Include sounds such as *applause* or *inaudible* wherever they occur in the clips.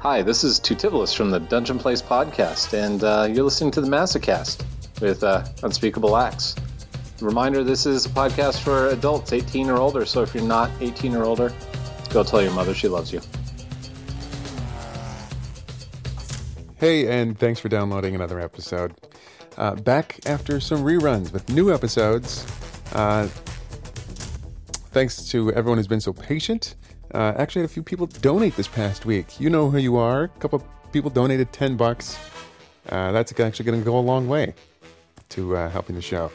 Hi, this is Tutivolus from the Dungeon Place podcast, and uh, you're listening to the Masocast with uh, Unspeakable Acts. Reminder this is a podcast for adults 18 or older, so if you're not 18 or older, go tell your mother she loves you. Hey, and thanks for downloading another episode. Uh, back after some reruns with new episodes. Uh, thanks to everyone who's been so patient. Uh, actually, had a few people donate this past week. You know who you are. A couple people donated 10 bucks. Uh, that's actually going to go a long way to uh, helping the show.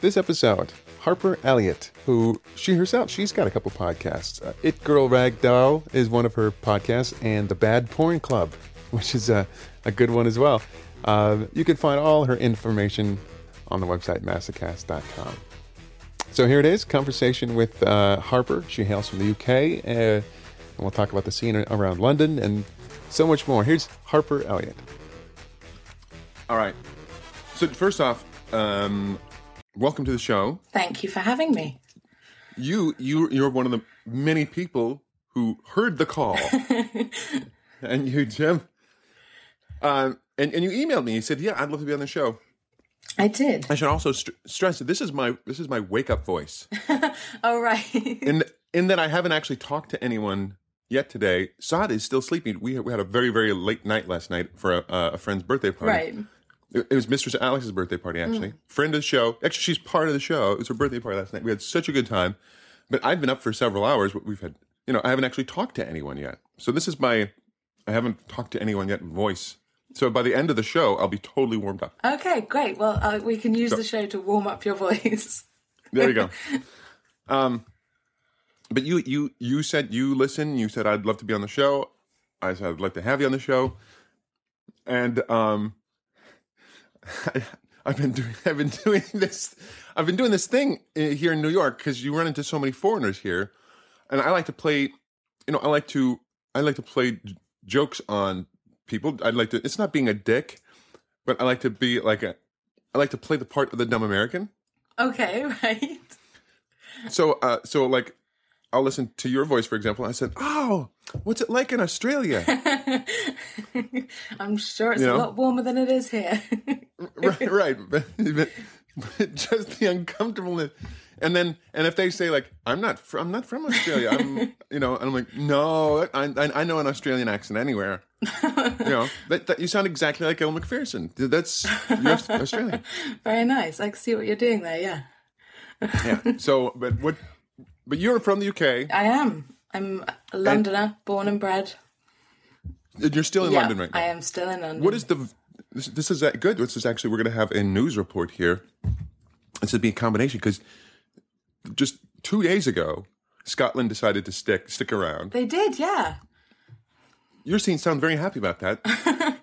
This episode, Harper Eliot, who she herself, she's got a couple podcasts. Uh, it Girl Rag Doll is one of her podcasts, and The Bad Porn Club, *laughs* which is a, a good one as well. Uh, you can find all her information on the website masocast.com. So here it is, conversation with uh, Harper. She hails from the UK, uh, and we'll talk about the scene around London and so much more. Here's Harper Eliot. All right. So first off, um, welcome to the show. Thank you for having me. You you you're one of the many people who heard the call, *laughs* and you Jim, uh, and and you emailed me. You said, "Yeah, I'd love to be on the show." I did. I should also st- stress that this is my this is my wake up voice. *laughs* oh right. in in that I haven't actually talked to anyone yet today. Saad is still sleeping. We we had a very very late night last night for a, a friend's birthday party. Right. It, it was Mistress Alex's birthday party actually. Mm. Friend of the show. Actually, she's part of the show. It was her birthday party last night. We had such a good time. But I've been up for several hours. We've had you know I haven't actually talked to anyone yet. So this is my I haven't talked to anyone yet voice so by the end of the show, I'll be totally warmed up. Okay, great. Well, uh, we can use so, the show to warm up your voice. *laughs* there you go. *laughs* Um, but you you you said you listen. You said I'd love to be on the show. I said I'd like to have you on the show. And um, I, *laughs* I've been doing I've been doing this I've been doing this thing uh, here in New York because you run into so many foreigners here, and I like to play. You know, I like to I like to play jokes on people. I'd like to. It's not being a dick, but I like to be like a. I like to play the part of the dumb American. Okay, *laughs* right. So, uh, so like, I'll listen to your voice, for example. I said, "Oh, what's it like in Australia?" *laughs* I'm sure it's you know? a lot warmer than it is here. right, *laughs* right, but, *laughs* just the uncomfortableness and then and if they say like I'm not fr- I'm not from Australia, I'm *laughs* you know, and I'm like no, I I, I know an Australian accent anywhere. *laughs* you know, that, that, you sound exactly like Elle Macpherson. That's you're Australian. Very nice. I see what you're doing there. Yeah. yeah. So, but what? But you're from the UK. I am. I'm a Londoner, and, born and bred. You're still in yeah, London right now. I am still in London. What is the? This, this is good. This is actually we're going to have a news report here. This would be a combination because just two days ago, Scotland decided to stick stick around. They did, yeah. Your scene sound very happy about that. *laughs*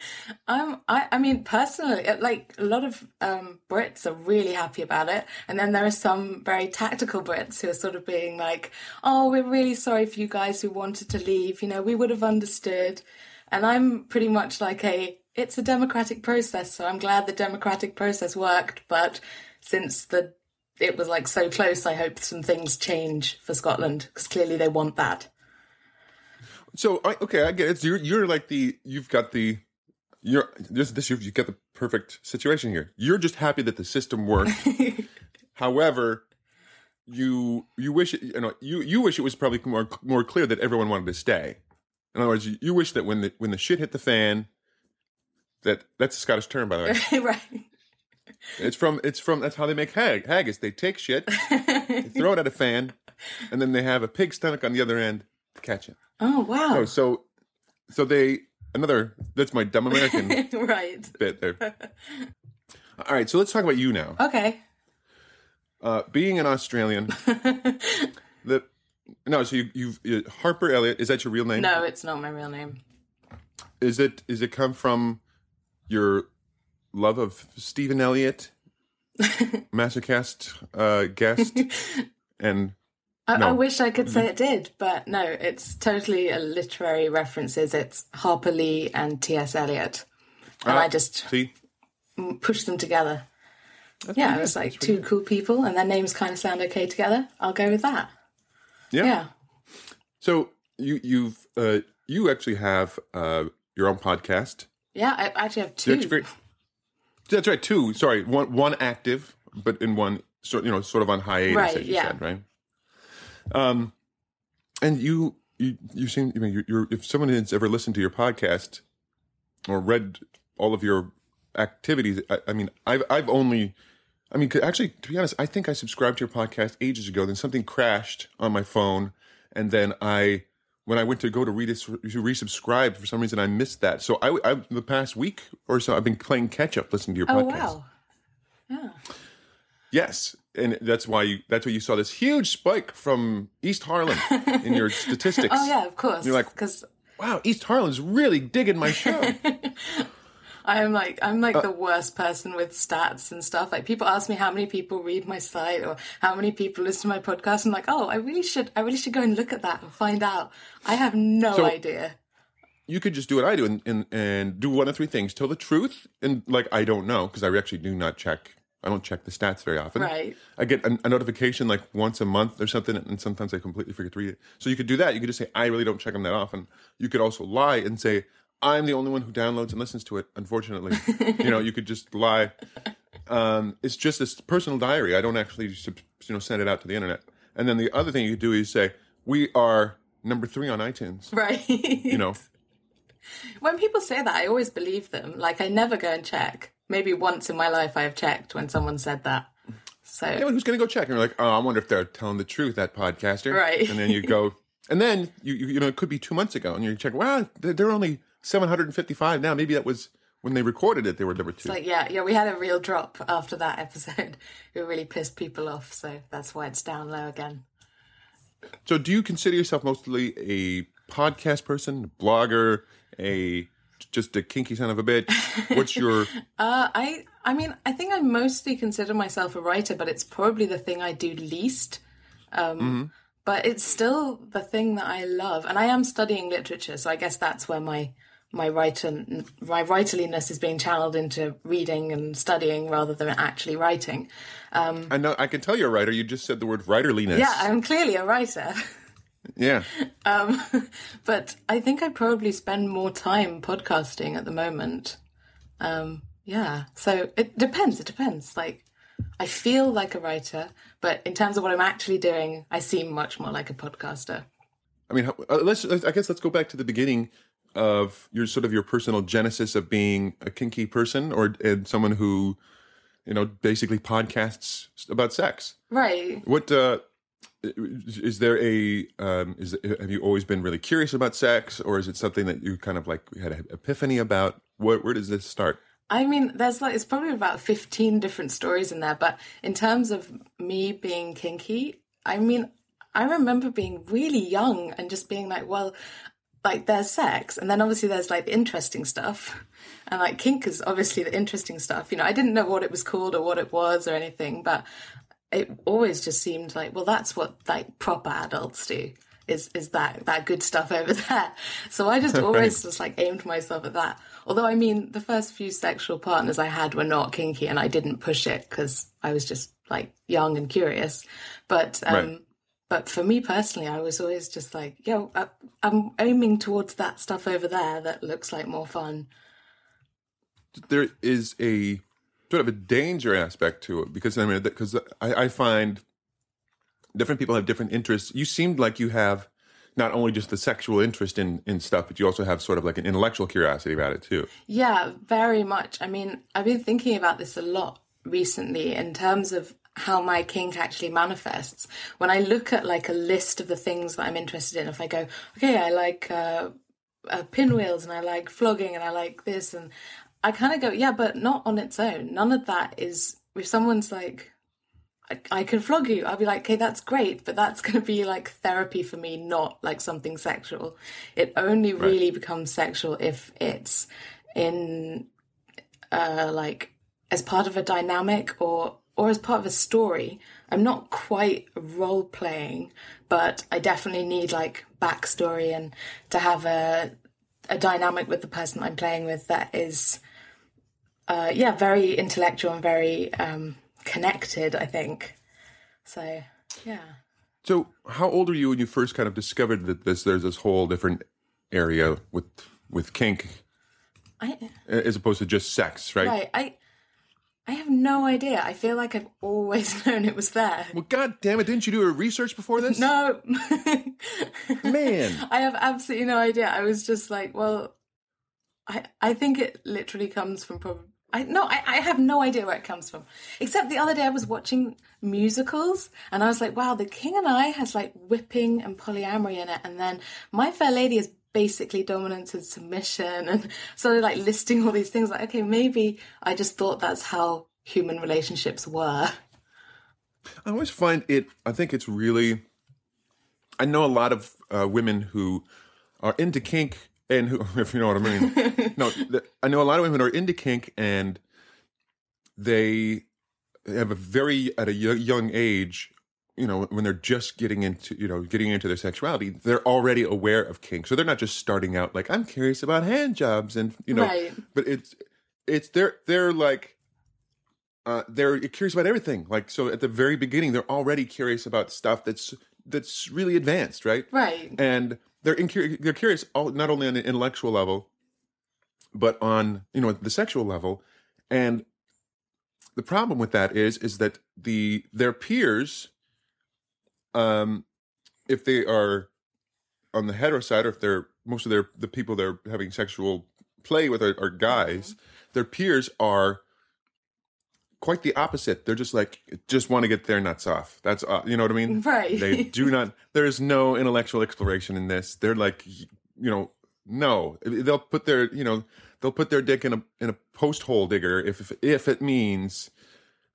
um, I, I mean, personally, like a lot of um, Brits are really happy about it, and then there are some very tactical Brits who are sort of being like, "Oh, we're really sorry for you guys who wanted to leave. You know, we would have understood." And I'm pretty much like a, it's a democratic process, so I'm glad the democratic process worked, but since the it was like so close. I hope some things change for Scotland because clearly they want that. So I, okay, I get it. So you're you're like the you've got the you're this this you've got the perfect situation here. You're just happy that the system worked. *laughs* However, you you wish it, you know you you wish it was probably more more clear that everyone wanted to stay. In other words, you, you wish that when the when the shit hit the fan, that that's a Scottish term by the way, *laughs* right? It's from it's from that's how they make hag haggis. They take shit, they throw it at a fan, and then they have a pig stomach on the other end to catch it. Oh wow! Oh, so so they another that's my dumb American *laughs* right bit there. All right, so let's talk about you now. Okay. Uh, being an Australian, *laughs* the no, so you, you've you, Harper Eliot is that your real name? No, it's not my real name. Is it? Is it come from your love of Stephen Elliott, *laughs* Masocast uh, guest, *laughs* and I, no. I, wish I could say it did, but no, it's totally a literary references. It's Harper Lee and T.S. Eliot, and ah, I just see? pushed them together. That's yeah, it was like two cool people, and their names kind of sound okay together. I'll go with that. Yeah. yeah. So you you've uh, you actually have uh, your own podcast. Yeah, I actually have two. actually very- That's right, two. Sorry, one one active, but in one sort you know sort of on hiatus, Right, as you yeah. said, right? Um, and you you you seem I mean you're, you're if someone has ever listened to your podcast or read all of your activities, I, I mean I've I've only. I mean, actually, to be honest, I think I subscribed to your podcast ages ago. Then something crashed on my phone, and then I, when I went to go to read to resubscribe, for some reason I missed that. So I, I, the past week or so, I've been playing catch up, listening to your oh podcast. wow. Yeah. Yes, and that's why you. That's why you saw this huge spike from East Harlem in your *laughs* statistics. Oh yeah, of course. You're like- because Wow, East Harlem's really digging my show. *laughs* I'm like I'm Uh, like the worst person with stats and stuff. Like people ask me how many people read my site or how many people listen to my podcast. I'm like, oh, I really should I really should go and look at that and find out. I have no So- idea. you could just do what I do and, and, and do one of three things: tell the truth, and like I don't know because I actually do not check. I don't check the stats very often. Right. I get a, a notification like once a month or something, and sometimes I completely forget to read it. So you could do that. You could just say, I really don't check them that often. You could also lie and say, I'm the only one who downloads and listens to it. Unfortunately, *laughs* you know, you could just lie. Um, it's just this personal diary. I don't actually, you know, send it out to the internet. And then the other thing you could do is say, we are number three on iTunes. Right. You know, *laughs* when people say that, I always believe them. Like I never go and check. Maybe once in my life I have checked when someone said that. So yeah, who's going to go check? And you're like, oh, I wonder if they're telling the truth, that podcaster. Right. And then you go, and then you, you, know, it could be two months ago, and you check, wow, they're only 755 now. Maybe that was when they recorded it, they were number two. It's like yeah, yeah, we had a real drop after that episode. *laughs* It really pissed people off, so that's why it's down low again. so do you consider yourself mostly a podcast person, blogger, a just a kinky son of a bitch? What's *laughs* your, Uh, I I mean, I think I mostly consider myself a writer, but it's probably the thing I do least. Um, But it's still the thing that I love, and I am studying literature, so I guess that's where my my writer my writerliness is being channeled into reading and studying rather than actually writing. I know, I can tell you're a writer. You just said the word writerliness. Yeah, I'm clearly a writer. *laughs* Yeah. *laughs* but I think I probably spend more time podcasting at the moment. Um, yeah, so it depends. It depends. Like, I feel like a writer, but in terms of what I'm actually doing, I seem much more like a podcaster. I mean, uh, let's. I guess let's go back to the beginning of your sort of your personal genesis of being a kinky person or and someone who, you know, basically podcasts about sex. Right. What uh, is there a um, is have you always been really curious about sex, or is it something that you kind of like had an epiphany about? Where where does this start? I mean, there's like, it's probably about 15 different stories in there, but in terms of me being kinky, I mean, I remember being really young and just being like, well, like there's sex, and then obviously there's like the interesting stuff, and like kink is obviously the interesting stuff. You know, I didn't know what it was called or what it was or anything, but it always just seemed like, well, that's what like proper adults do. Is is that that good stuff over *laughs* there? So I just *laughs* always just like aimed myself at that. Although I mean, the first few sexual partners I had were not kinky, and I didn't push it because I was just like young and curious. But um, Right. But for me personally, I was always just like, yo, I, I'm aiming towards that stuff over there that looks like more fun. there is a sort of a danger aspect to it because I mean because I, I find different people have different interests. You seemed like you have not only just the sexual interest in in stuff, but you also have sort of like an intellectual curiosity about it too. Yeah, very much. I mean, I've been thinking about this a lot recently in terms of how my kink actually manifests. When I look at like a list of the things that I'm interested in, if I go, okay, I like uh, uh, pinwheels and I like flogging and I like this, and I kind of go, yeah, but not on its own. None of that is. If someone's like, I, I can flog you. I'll be like, okay, that's great, but that's going to be like therapy for me, not like something sexual. It only really becomes sexual if it's in, uh, like as part of a dynamic or or as part of a story. I'm not quite role playing, but I definitely need like backstory and to have a a dynamic with the person I'm playing with that is, uh, yeah, very intellectual and very um, connected. I think. So yeah. So, how old are you when you first kind of discovered that this there's this whole different area with with kink? I, as opposed to just sex, right? right. I I have no idea. I feel like I've always *laughs* known it was there. Well, god damn it! Didn't you do a research before this? No, *laughs* man. I have absolutely no idea. I was just like, well, I I think it literally comes from probably. I no, I, I have no idea where it comes from. Except the other day I was watching musicals and I was like, wow, The King and I has like whipping and polyamory in it, and then My Fair Lady is basically dominance and submission, and sort of like listing all these things. Like, okay, maybe I just thought that's how human relationships were. I always find it. I think it's really. I know a lot of uh, women who are into kink and who, *laughs* if you know what I mean. *laughs* no, th- I know a lot of women who are into kink and they have a very at a young age. You know, when they're just getting into you know getting into their sexuality, they're already aware of kink, so they're not just starting out like I'm curious about hand jobs and you know, Right. but it's it's they're they're like uh, they're curious about everything. Like so, at the very beginning, they're already curious about stuff that's that's really advanced, right? Right. And they're in, they're curious all, not only on the intellectual level, but on you know the sexual level. And the problem with that is is that the their peers, um, if they are on the hetero side, or if they're most of their the people they're having sexual play with are, are guys, their peers are quite the opposite. They're just like just want to get their nuts off. That's uh, you know what I mean. Right. They do *laughs* not. There is no intellectual exploration in this. They're like you know no. They'll put their you know they'll put their dick in a in a post hole digger if if, if it means.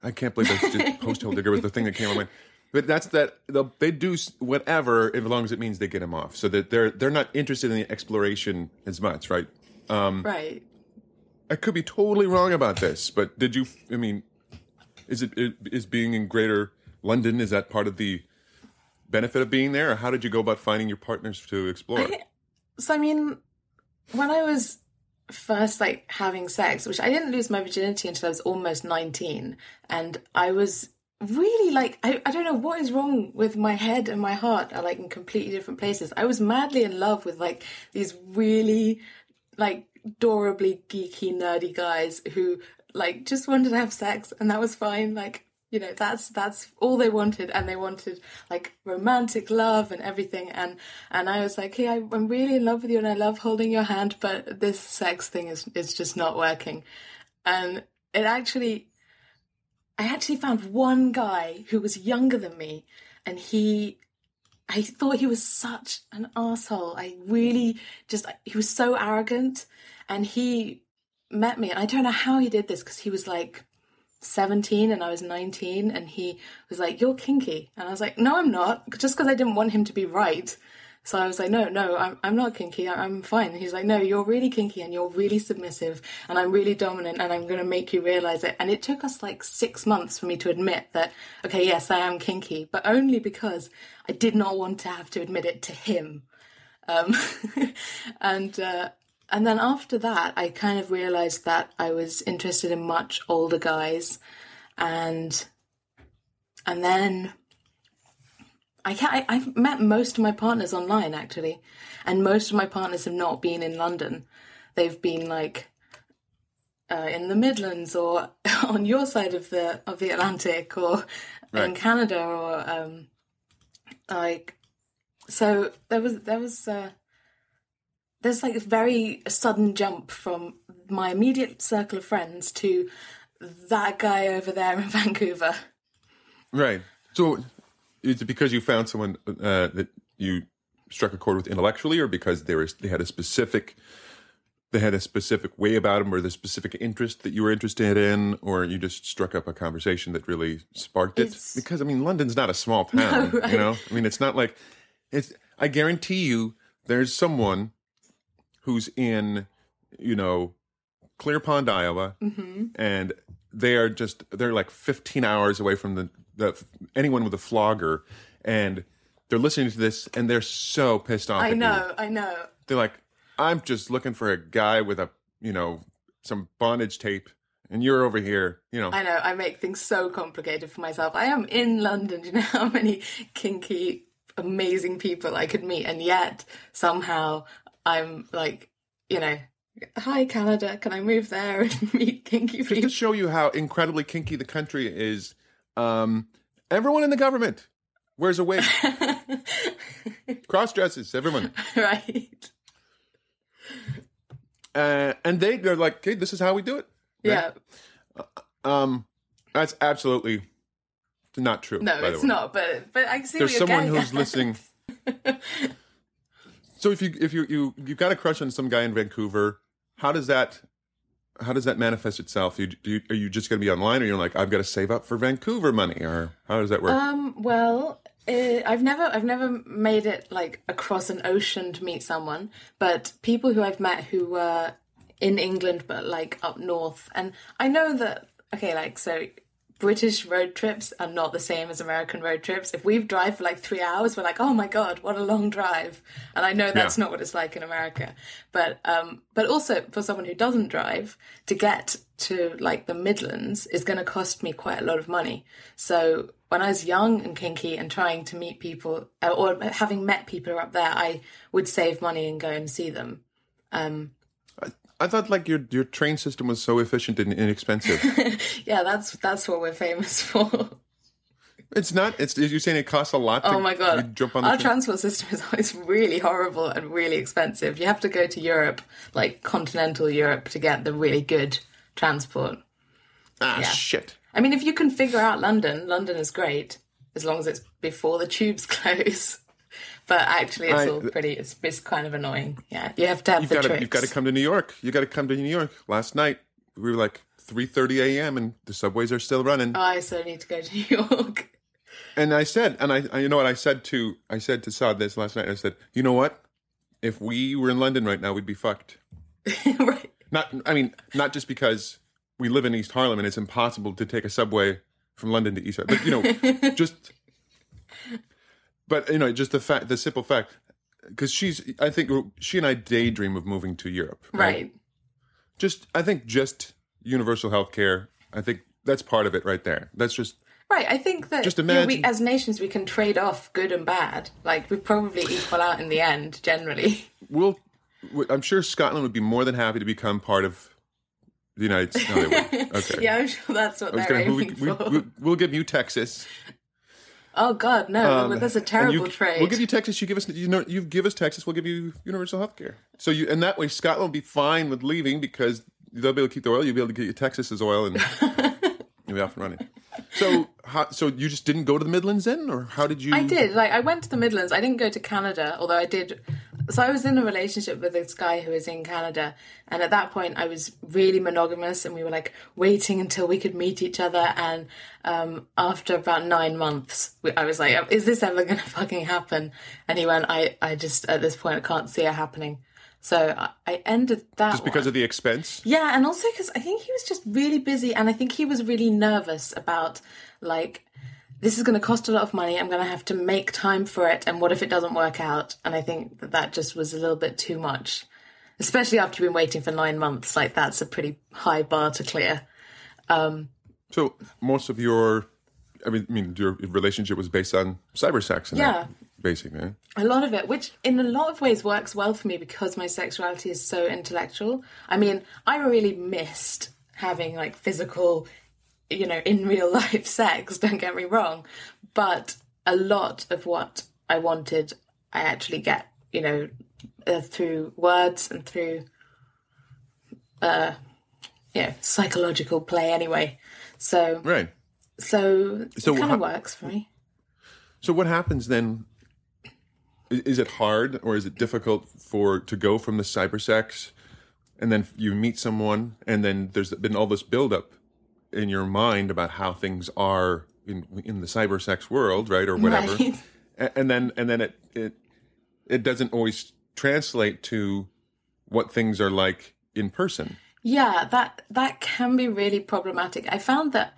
I can't believe that's just post hole digger was the thing that came to mind. But that's that they do whatever as long as it means they get him off. So that they're they're not interested in the exploration as much, right? Um, right. I could be totally wrong about this, but did you? I mean, is it is being in Greater London? Is that part of the benefit of being there, or how did you go about finding your partners to explore? So I mean, when I was first like having sex, which I didn't lose my virginity until I was almost nineteen, and I was really like I, I don't know what is wrong with my head and my heart are like in completely different places. I was madly in love with like these really like adorably geeky nerdy guys who like just wanted to have sex and that was fine. Like you know that's that's all they wanted. And they wanted like romantic love and everything. And and i was like hey I, i'm really in love with you and i love holding your hand but this sex thing is is just not working. And it actually i actually found one guy who was younger than me and he I thought he was such an asshole. I really just he was so arrogant, and he met me. And I don't know how he did this because he was like seventeen and I was nineteen, and he was like, "You're kinky," and I was like, "No, I'm not." Just because I didn't want him to be right. So I was like, no, no, I'm, I'm not kinky. I'm fine. He's like, no, you're really kinky and you're really submissive and I'm really dominant and I'm going to make you realize it. And it took us like six months for me to admit that, okay, yes, I am kinky, but only because I did not want to have to admit it to him. Um, *laughs* and, uh, and then after that, I kind of realized that I was interested in much older guys and, and then I can't, I, I've met most of my partners online actually, and most of my partners have not been in London. They've been like uh, in the Midlands or *laughs* on your side of the of the Atlantic or in Canada or um, like. So there was there was uh, there's like a very sudden jump from my immediate circle of friends to that guy over there in *laughs* Vancouver. Right. So, is it because you found someone uh, that you struck a chord with intellectually, or because they had a specific they had a specific way about them, or the specific interest that you were interested in, or you just struck up a conversation that really sparked it? It's- because I mean, London's not a small *laughs* town. right. You know, I mean, it's not like it's. I guarantee you, there's someone who's in, you know, Clear Pond, Iowa, and they are just they're like 15 hours away from the, the anyone with a flogger, and they're listening to this and they're so pissed off. I at you. know, I know. They're like, I'm just looking for a guy with a you know some bondage tape, and you're over here, you know. I know, I make things so complicated for myself. I am in London. Do *laughs* you know how many kinky, amazing people I could meet? And yet, somehow, I'm like, you know, Hi, Canada. Can I move there and *laughs* meet kinky Just to show you how incredibly kinky the country is, um, everyone in the government wears a wig. *laughs* Cross dresses, everyone. *laughs* right. Uh, and they, they're like, okay, this is how we do it. Yeah. Um, that's absolutely not true. No, by the it's not. But but I see There's someone getting who's listening. *laughs* so if you if you you you've got a crush on some guy in Vancouver, how does that how does that manifest itself? You, you, are you just going to be online, or you're like, I've got to save up for Vancouver money, or how does that work? Um. Well, uh, I've never I've never made it like across an ocean to meet someone, but people who I've met who were in England but like up north, and I know that okay, like so. British road trips are not the same as American road trips. If we've drive for like three hours, we're like, "Oh my god, what a long drive!" And I know that's Yeah. not what it's like in America. But um, but also for someone who doesn't drive, to get to like the Midlands is going to cost me quite a lot of money. So when I was young and kinky and trying to meet people, uh, or having met people up there, I would save money and go and see them. Um, I thought like your your train system was so efficient and inexpensive. *laughs* yeah, that's that's what we're famous for. it's not. It's you're saying it costs a lot. To, Oh my god, jump on the our train? transport system is *laughs* always really horrible and really expensive. You have to go to Europe, like continental Europe, to get the really good transport. ah yeah. shit. I mean, if you can figure out London, London is great as long as it's before the tubes *laughs* close. But actually, it's I- all pretty. It's, it's kind of annoying. Yeah, you have to have You've the got to tricks. you've got to come to New York. You got to come to New York. Last night we were like 3:30 a.m. and the subways are still running. Oh, I so need to go to *laughs* New York. And I said, and I, I, you know what I said to, I said to Saad this last night. I said, you know what? If we were in London right now, we'd be fucked. *laughs* right. Not, I mean, not just because we live in East Harlem and it's impossible to take a subway from London to East Harlem, but you know, *laughs* just, but you know, just the fact, the simple fact, because she's, I think she and I daydream of moving to Europe, Right. Just, I think, just universal health care. I think that's part of it right there. That's just Right. I think that Just you know, we, as nations, we can trade off good and bad. Like we probably equal out in the end, generally. we'll i'm sure scotland would be more than happy to become part of the united states no, *laughs* okay yeah, I'm sure that's what I they're gonna, we, aiming we, for. we, we'll give you texas oh God, no! Um, that's a terrible you- trade. we'll give you texas you give us you know you give us texas we'll give you universal health care so you and that way scotland will be fine with leaving because they'll be able to keep the oil you'll be able to get your texas's oil and *laughs* you'll be off and running so how, so you just didn't go to the midlands then or how did you I did. Like, I went to the Midlands. I didn't go to Canada, although I did. So I was in a relationship with this guy who was in Canada, and at that point I was really monogamous, and we were like waiting until we could meet each other. And um, after about nine months, I was like, "Is this ever going to fucking happen?" And he went, "I, I just at this point I can't see it happening." So I, ended that just because one. of the expense Yeah, and also because I think he was just really busy, and I think he was really nervous about like this is going to cost a lot of money. I'm going to have to make time for it, and what if it doesn't work out? And I think that that just was a little bit too much, especially after you've been waiting for nine months. Like that's a pretty high bar to clear. Um, so most of your i mean, I mean your relationship was based on cyber sex and Yeah. that, basically A lot of it, which in a lot of ways works well for me because my sexuality is so intellectual. I mean, I really missed having like physical, you know, in real *laughs* life sex, don't get me wrong. But a lot of what I wanted, I actually get, you know, uh, through words and through, uh, you know, psychological play anyway. So, right so, So it kind of works for me. So what happens then? Is it hard or is it difficult for to go from the cyber sex, and then you meet someone, and then there's been all this buildup in your mind about how things are in in the cyber sex world, right, or whatever, Right. And then and then it it it doesn't always translate to what things are like in person. Yeah, that that can be really problematic. I found that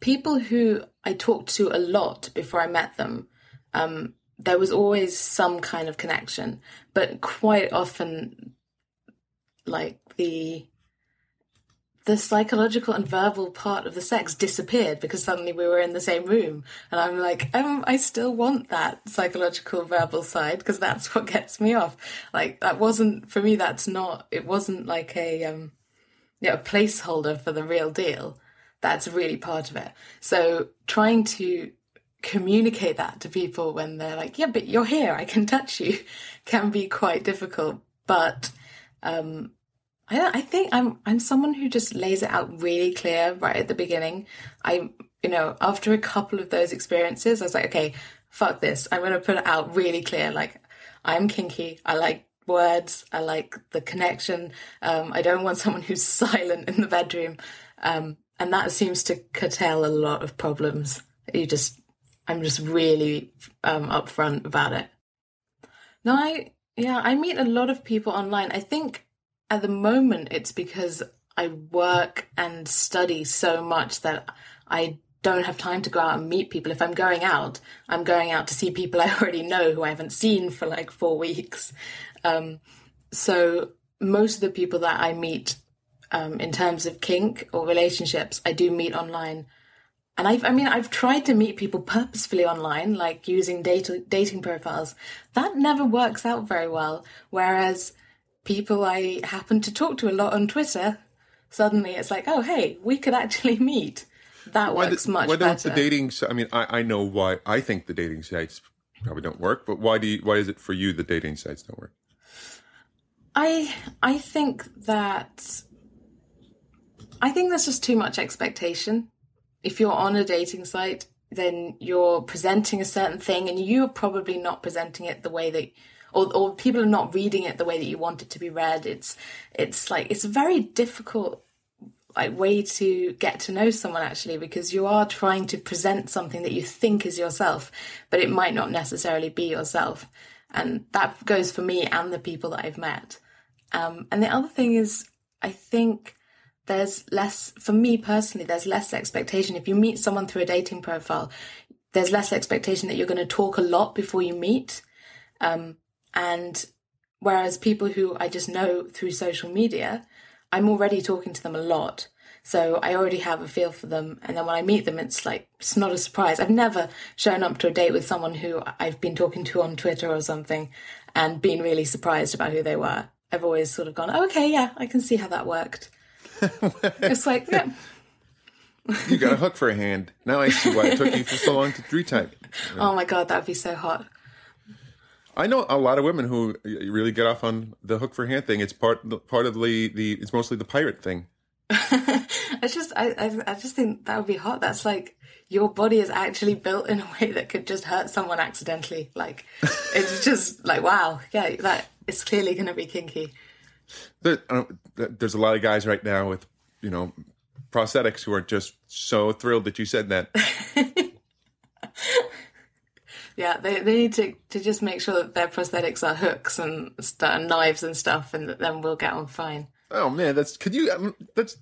people who I talked to a lot before I met them, um, there was always some kind of connection, but quite often, like the the psychological and verbal part of the sex disappeared because suddenly we were in the same room. And I'm like, um, I still want that psychological verbal side because that's *laughs* what gets me off. Like that wasn't for me. That's not. It wasn't like a um, yeah, a placeholder for the real deal. That's really part of it. So trying to communicate that to people when they're like, yeah, but you're here, I can touch you, *laughs* can be quite difficult. But um, I, I think I'm I'm someone who just lays it out really clear right at the beginning. I you know after a couple of those experiences, I was like, okay, fuck this. I'm gonna put it out really clear. Like I'm kinky. I like words. I like the connection. Um, I don't want someone *laughs* who's silent in the bedroom. Um, and that seems to curtail a lot of problems. You just, I'm just really um, upfront about it. No, I, yeah, I meet a lot of people online. I think at the moment, it's because I work and study so much that I don't have time to go out and meet people. If I'm going out, I'm going out to see people *laughs* I already know who I haven't seen for like four weeks. Um, so most of the people that I meet um, in terms of kink or relationships, I do meet online. And I've, I mean, I've tried to meet people purposefully online, like using data, dating profiles. That never works out very well. Whereas people I happen to talk to a lot on Twitter, suddenly it's like, oh, hey, we could actually *laughs* meet. That why works the, much why better. don't the dating? I mean, I, I know why I think the dating sites probably don't work, but why do you, why is it for you the dating sites don't work? I I think that I think there's just too much expectation. If you're on a dating site, then you're presenting a certain thing, and you're probably not presenting it the way that or, or people are not reading it the way that you want it to be read. It's it's like it's a very difficult like way to get to know someone actually because you are trying to present something that you think is yourself, but it might not necessarily be yourself. And that goes for me and the people that I've met. Um, and the other thing is, I think there's less, for me personally, there's less expectation. If you meet someone through a dating profile, there's less expectation that you're going to talk a lot before you meet. Um, and whereas people who I just know through social media, I'm already talking to them a lot. So I already have a feel for them. And then when I meet them, it's like, it's not a surprise. I've never shown up to a date with someone who I've been talking to on Twitter or something and been really surprised about who they were. I've always sort of gone, oh, okay, yeah, I can see how that worked. *laughs* it's like, yeah. you got a hook for a hand. Now I see why it took you for so long to retype. *laughs* Oh my God, that would be so hot. I know a lot of women who really get off on the hook for hand thing. It's part part of the the it's mostly the pirate thing. *laughs* it's just I, I I just think that would be hot. That's like your body is actually built in a *laughs* way that could just hurt someone accidentally. Like it's just like wow, yeah, that it's clearly going to be kinky. There, uh, there's a lot of guys right now with you know prosthetics who are just so thrilled that you said that. *laughs* Yeah, they, they need to, to just make sure that their prosthetics are hooks and, and knives and stuff, and then we'll get on fine. Oh man, that's could you? Um, that's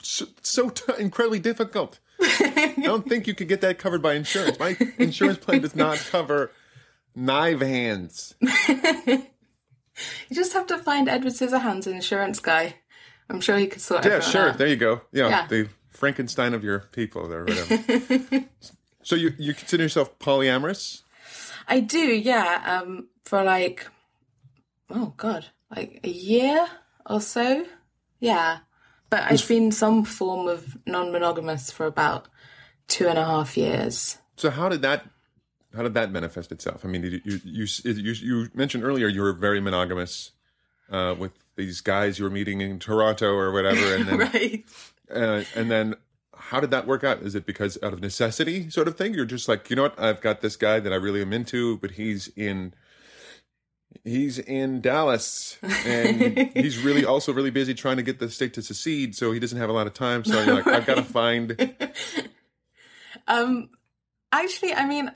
so, so t- incredibly difficult. I *laughs* don't think you could get that covered by insurance. My insurance plan does not cover knife hands. *laughs* you just have to find Edward Scissorhands, insurance guy. I'm sure he could sort. Yeah, sure. There you go. Yeah, yeah, the Frankenstein of your people, or whatever. *laughs* So you you consider yourself polyamorous? I do, yeah. Um, for like, oh god, like a year or so, yeah. But I've been some form of non-monogamous for about two and a half years. So how did that how did that manifest itself? I mean, you you you, you, you mentioned earlier you were very monogamous uh, with these guys you were meeting in Toronto or whatever, and *laughs* then right. uh, and then how did that work out? Is it because out of necessity, sort of thing? You're just like, you know what? I've got this guy that I really am into, but he's in he's in Dallas and *laughs* he's really also really busy trying to get the state to secede, so he doesn't have a lot of time. So you're like, I've got to find. *laughs* Um, actually, I mean,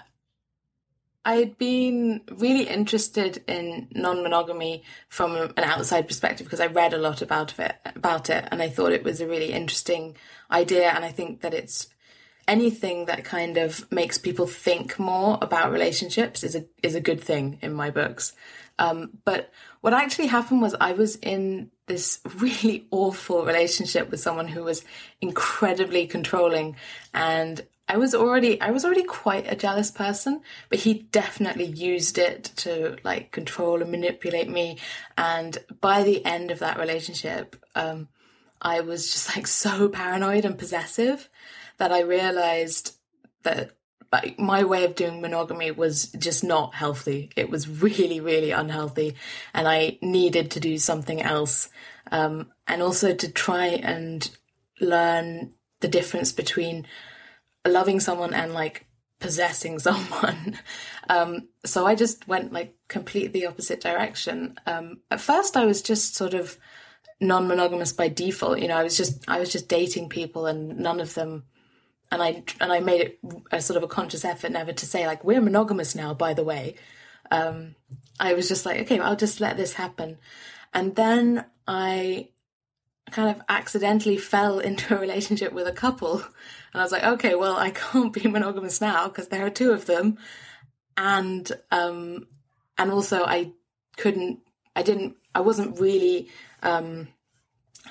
I had been really interested in non-monogamy from an outside perspective because I read a lot about it, about it, and I thought it was a really interesting idea. And I think that it's anything that kind of makes people think more about relationships is a is a good thing in my books. Um, but what actually happened was I was in this *laughs* really awful relationship with someone who was incredibly controlling and I was already I was already quite a jealous person, but he definitely used it to like control and manipulate me. And by the end of that relationship, um, I was just like so paranoid and possessive that I realized that like my way of doing monogamy was just not healthy. It was really, really unhealthy, and I needed to do something else, um, and also to try and learn the difference between loving someone and like possessing *laughs* someone. Um, so I just went like completely opposite direction. Um, at first, I was just sort of non-monogamous by default. You know, I was just I was just dating people, and none of them. And I and I made it a sort of a conscious effort never to say like we're monogamous now. By the way, um, I was just like, okay, I'll just let this happen. And then I kind of accidentally fell *laughs* into a relationship with a couple. And I was like, okay, well, I *laughs* can't be monogamous now because there are two of them. And, um, and also I couldn't, I didn't, I wasn't really, um,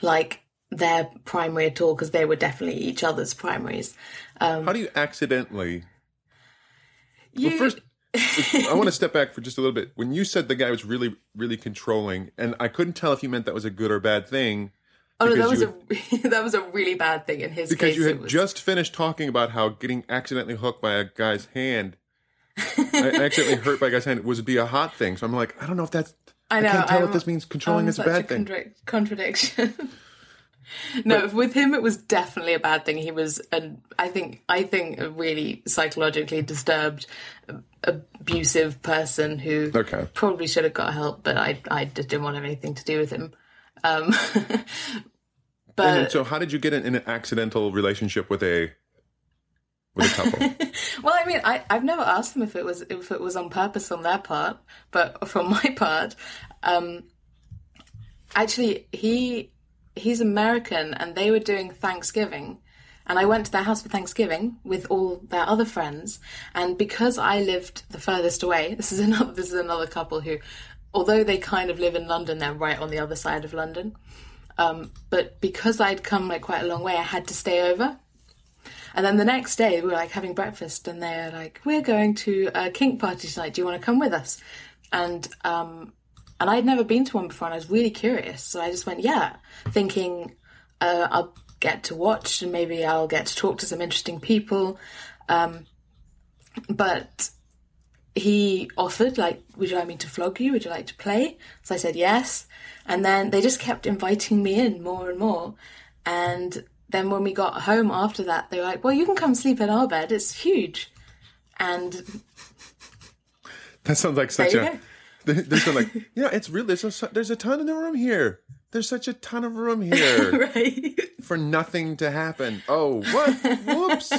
like their primary at all because they were definitely each other's primaries. Um, How do you accidentally? you, Well, first, *laughs* I want to step back for just a little bit. When you said the guy was really, really controlling, and I couldn't tell if you meant that was a good or bad thing. Oh no, that was because a, *laughs* that was a really bad thing in his case. Because case. you had was- just finished talking about how getting accidentally hooked by a guy's hand, *laughs* accidentally hurt by a guy's hand, was be a hot thing. So I'm like, I don't know if that's. I know. can't tell I'm- if this means controlling I'm is a bad thing. contra- contradiction. *laughs* no, with him it was definitely a bad thing. He was, an, I think, I think a really psychologically disturbed, abusive person who Okay. probably should have got help, but I, I just didn't want to have anything to do with him. Um, but And so, how did you get in, in an accidental relationship with a with a couple? *laughs* Well, I mean, I, I've never asked them if it was if it was on purpose on their part, but *laughs* from my part, um, actually, he he's American, and they were doing Thanksgiving, and I went to their house for Thanksgiving with all their other friends, and because I lived the furthest away, *laughs* this is another this is another couple who, although they kind of live in London, they're right on the other side of London. Um, but because I'd come like quite a long way, I had to stay over. And then the next day, we were like having breakfast, and they're like, "We're going to a kink party tonight. Do you want to come with us?" And um, and I'd never been to one before, and I was really curious, so I just went, "Yeah," thinking uh, I'll get to watch, and maybe I'll get to talk to some interesting people. Um, but he offered, like, "Would you like me to flog you? Would you like to play?" So I said yes, and then they just kept inviting me in more and more, and then when we got home after that, they were like, "Well, you can come sleep in our bed. It's huge." And That sounds like such a. you go. *laughs* They, they sound like yeah. It's really there's a, there's a ton in the room here. There's such a ton of room *laughs* here right, for nothing to happen. Oh, what? *laughs* Whoops.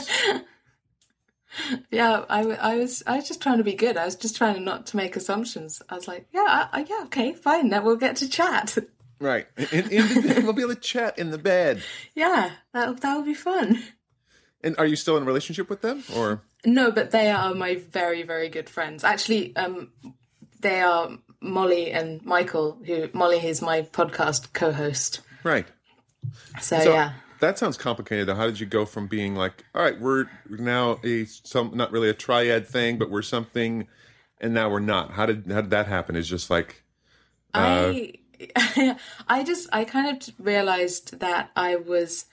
Yeah, I, I was I was just trying to be good. I was just trying not to make assumptions. I was like, "Yeah, I, yeah, okay, fine. Then we'll get to chat." Right. In, in we'll be able to chat in the bed. yeah, that that would be fun. And are you still in a relationship with them, or No, but they are my very, very good friends. Actually, um, they are Molly and Michael. Who Molly is my podcast co-host. right? So, So yeah, that sounds complicated. Though, how did you go from being like, all right, we're now a some not really a triad thing, but we're something, and now we're not? How did how did that happen? Is just like I *laughs* I just I kind of realized that I was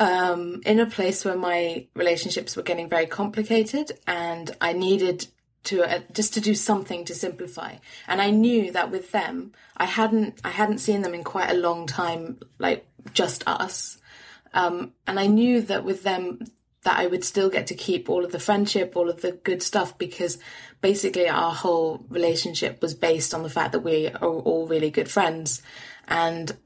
um, in a place where my relationships were getting very complicated, and I needed to uh, just to do something to simplify. And I knew that with them, I hadn't I hadn't seen them in quite a long time, like just us. Um, and I knew that with them that I would still get to keep all of the friendship, all of the good stuff, because basically our whole relationship was based on the fact that we are all really good friends. And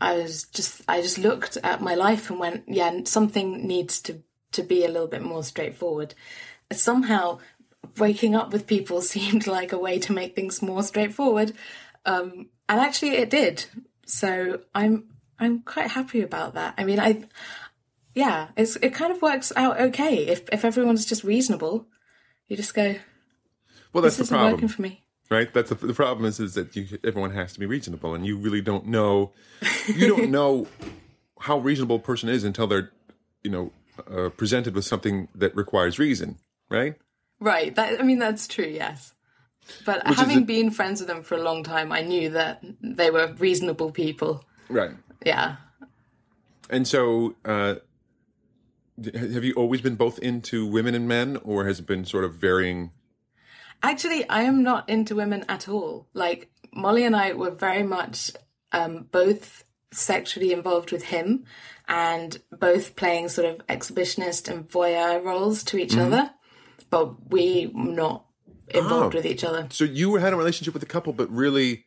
I was just, I just looked at my life and went, yeah, something needs to, to be a little bit more straightforward. Somehow breaking up with people *laughs* seemed like a way to make things more straightforward. Um, and actually it did. So I'm, I'm quite happy about that. I mean, I, yeah, it's, it kind of works out okay if if everyone's just reasonable. You just go, well, that's this the isn't problem. working for me. right? That's the, the problem is is that you, everyone has to be reasonable, and you really don't know you don't *laughs* know how reasonable a person is until they're you know uh, presented with something that requires reason, right? Right. That I mean that's true. Yes. But Which having a- been friends with them for a long time, I knew that they were reasonable people. Right. Yeah. And so, uh, have you always been both into women and men, or has it been sort of varying? Actually, I am not into women at all. Like Molly and I were very much um, both sexually involved with him, and both playing sort of exhibitionist and voyeur roles to each other, but we were not involved Oh. with each other. So you had a relationship with a couple, but really,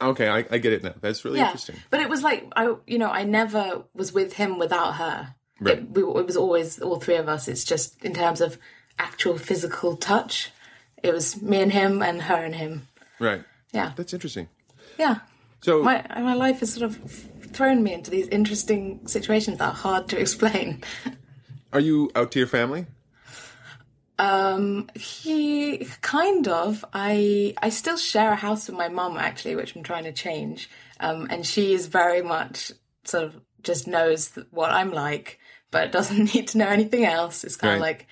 okay, I, I get it now. That's really Yeah, interesting. but it was like I, you know, I never was with him without her. Right. It, we, it was always all three of us. It's just in terms of actual physical touch, it was me and him, and her and him. Right. Yeah, That's interesting. yeah. So, my my life has sort of thrown me into these interesting situations that are hard to *laughs* explain. are you out to your family? Um, he kind of. I I still share a house with my mum actually, which I'm trying to change. Um, and she is very much sort of just knows what I'm like, but *laughs* doesn't need to know anything else. It's kind of like.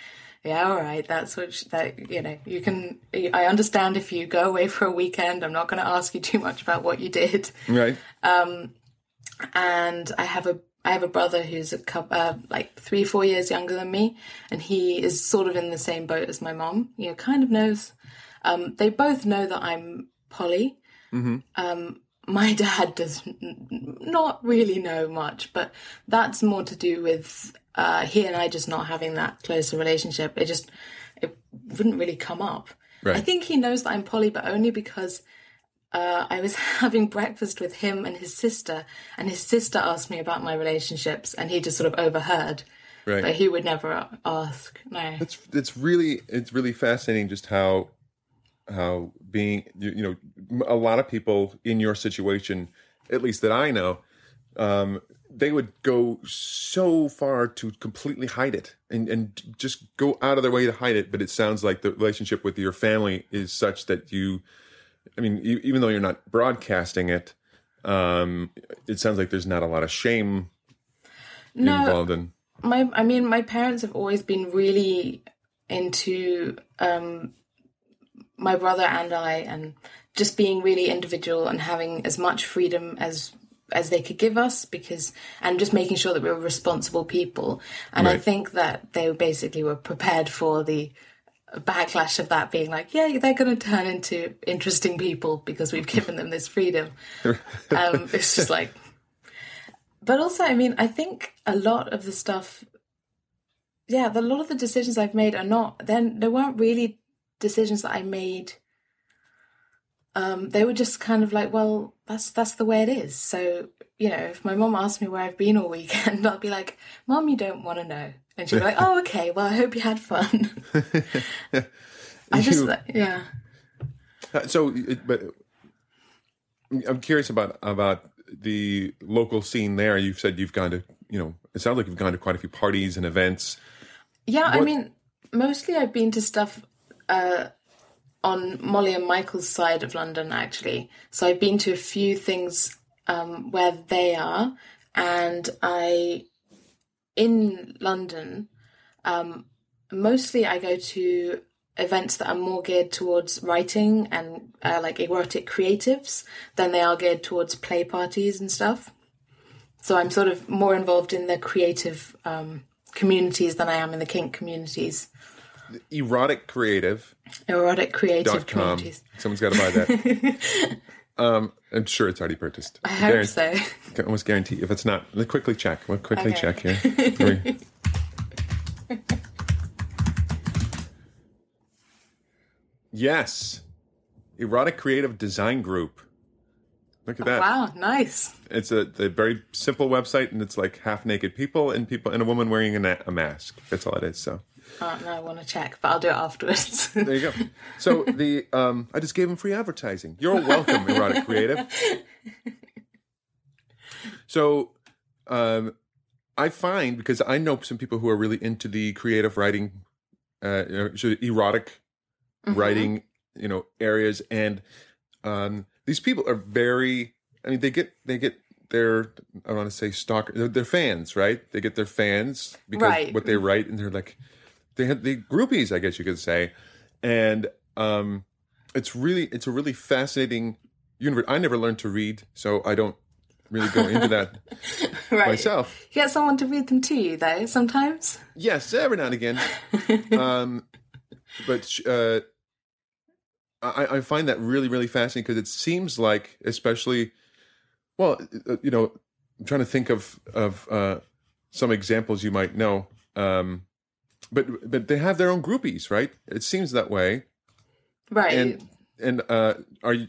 Yeah, all right. That's what sh- that you know. You can. I understand if you go away for a weekend. I'm not going to ask you too much about what you did. Right. Um, and I have a I have a brother who's a couple, uh, like three four years younger than me, and he is sort of in the same boat as my mom. You know, kind of knows. Um, they both know that I'm poly. Um, my *laughs* dad does n- not really know much, but that's more to do with uh, he and I just not having that close a relationship. It just it wouldn't really come up. Right. I think he knows that I'm poly, but only because uh, I was *laughs* having breakfast with him and his sister, and his sister asked me about my relationships, and he just sort of overheard. Right. But he would never ask. No. it's it's really it's really fascinating just how how being you, you know a lot of people in your situation at least that i know um they would go so far to completely hide it and and just go out of their way to hide it but it sounds like the relationship with your family is such that you i mean even though you're not broadcasting it um it sounds like there's not a lot of shame No, involved in my I mean, my parents have always been really into um, my brother and I, and just being really individual and having as much freedom as as they could give us because and just making sure that we were responsible people. And i think that they basically were prepared for the backlash of that being like yeah they're going to turn into interesting people because we've given them this freedom. *laughs* Um, it's just like but also i mean i think a lot of the stuff yeah the, a lot of the decisions i've made are not then they weren't really decisions that i made. Um, they were just kind of like well that's that's the way it is. So you know if my mom asked me where i've been all weekend *laughs* i'll be like mom you don't want to know and she'd be like oh okay well i hope you had fun *laughs* i just You- yeah Uh, So, but I'm curious about about the local scene there. You've said you've gone to, you know, it sounds like you've gone to quite a few parties and events. Yeah, I mean, mostly I've been to stuff uh, on Molly and Michael's side of London, actually. So I've been to a few things um, where they are, and I, in London, um, mostly I go to events that are more geared towards writing and uh, like erotic creatives than they are geared towards play parties and stuff. So I'm sort of more involved in the creative um, communities than I am in the kink communities. Erotic Creative Erotic creative communities. Someone's got to buy that. *laughs* um, I'm sure it's already purchased. I hope Guaran- so. Can almost guarantee. If it's not, let's quickly check. We'll quickly Okay. check here. Yes, Erotic Creative Design Group. Look at that. Wow, nice. It's a, a very simple website, and it's like half naked people and people and a woman wearing a, na- a mask. That's all it is. So No, I want to check, but I'll do it afterwards. *laughs* there you go. So the um, I just gave him free advertising. You're welcome, erotic creative. So um, I find because I know some people who are really into the creative writing, uh, so erotic writing you know areas and um these people are very i mean they get they get their i want to say stalker they're, they're fans right they get their fans because Right. what they write and they're like they had the groupies i guess you could say and um it's really it's a really fascinating universe i never learned to read so i don't really go into that *laughs* right. myself You get someone to read them to you, though, sometimes. Yes, every now and again. *laughs* um, but uh, I, I find that really, really fascinating because it seems like, especially, well, uh, you know, I'm trying to think of of uh, some examples you might know. Um, but but they have their own groupies, right? It seems that way, Right. and and uh, are you?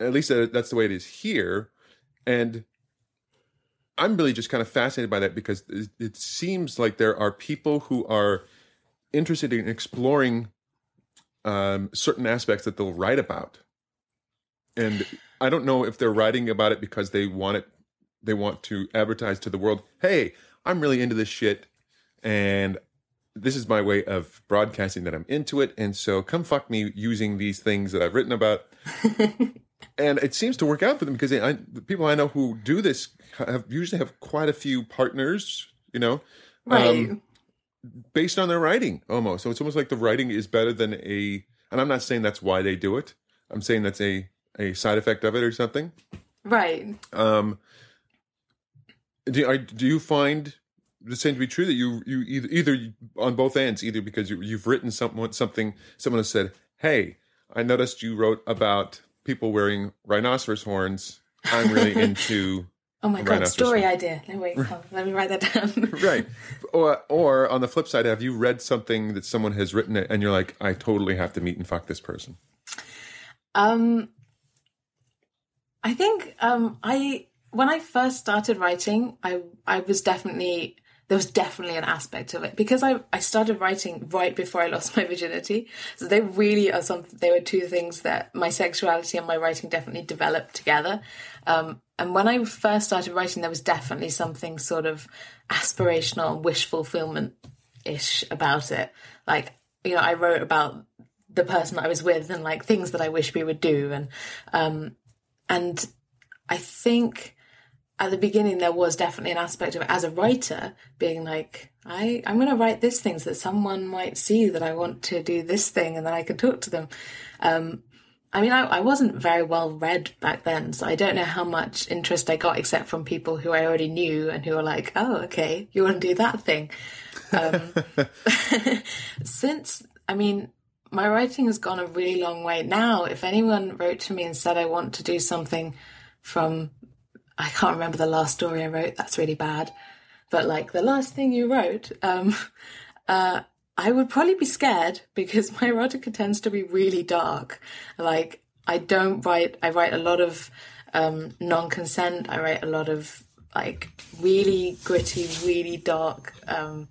At least uh, that's the way it is here, and I'm really just kind of fascinated by that because it, it seems like there are people who are interested in exploring um, certain aspects that they'll write about, and I don't know if they're writing about it because they want it, they want to advertise to the world, "Hey, I'm really into this shit," and this is my way of broadcasting that I'm into it, and so come fuck me using these things that I've written about. *laughs* and it seems to work out for them because I, the people I know who do this have usually have quite a few partners, you know, right. um, based on their writing almost. So it's almost like the writing is better than a. And I'm not saying that's why they do it. I'm saying that's a a side effect of it or something. right. Um, do I, do you find the same to be true that you you either either on both ends either because you, you've written someone something someone has said hey I noticed you wrote about people wearing rhinoceros horns I'm really *laughs* into Oh my god, story some- idea. No, wait, on, let me write that down. *laughs* right or or on the flip side have you read something that someone has written it and you're like I totally have to meet and fuck this person Um, I think um, I when I first started writing, I I was definitely there was definitely an aspect of it because I I started writing right before I lost my virginity. So they really are some. They were two things that my sexuality and my writing definitely developed together. Um, and when I first started writing, there was definitely something sort of aspirational and wish fulfillment ish about it. Like you know, I wrote about the person I was with and like things that I wish we would do and um and I think at the beginning there was definitely an aspect of as a writer being like I I'm going to write this thing so that someone might see that I want to do this thing and then I can talk to them um I mean I, I wasn't very well read back then so I don't know how much interest I got except from people who I already knew and who were like oh okay you want to do that thing um, *laughs* since I mean my writing has gone a really long way. Now, if anyone wrote to me and said I want to do something from I can't remember the last story I wrote, that's really bad. But like the last thing you wrote, um *laughs* uh I would probably be scared because *laughs* my erotica tends to be really dark. Like I don't write I write a lot of um non-consent, I write a lot of like really gritty, really dark um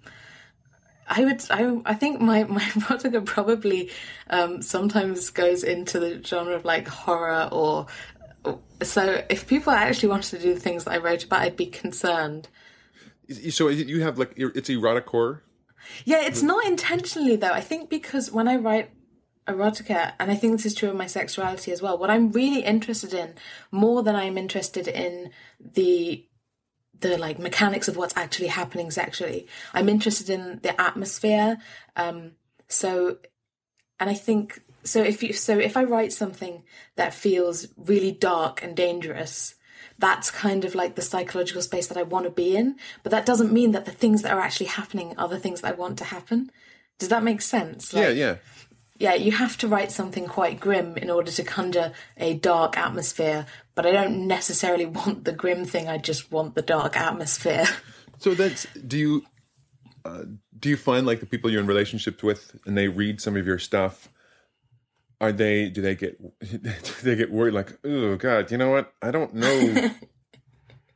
I would. I. I think my *laughs* my erotica probably um, sometimes goes into the genre of like horror or. So if people actually wanted to do the things that I wrote about, I'd be concerned. so you have like it's erotic horror Yeah, it's not intentionally though. I think because when I write erotica, and I think this is true of my sexuality as well, what I'm really interested in more than I'm interested in the the like mechanics of what's actually happening sexually. I'm interested in the atmosphere. Um, so, and I think so. If you so if I write something that feels really dark and dangerous, that's kind of like the psychological space that I want to be in. But that doesn't mean that the things that are actually happening are the things that I want to happen. Does that make sense? yeah yeah yeah, you have to write something quite grim in order to conjure a dark atmosphere, but I don't necessarily *laughs* want the grim thing, I just want the dark atmosphere. *laughs* So that's do you uh, do you find like the people you're in relationships with and they read some of your stuff? Are they do they get do *laughs* they get worried like oh god you know what I don't know *laughs*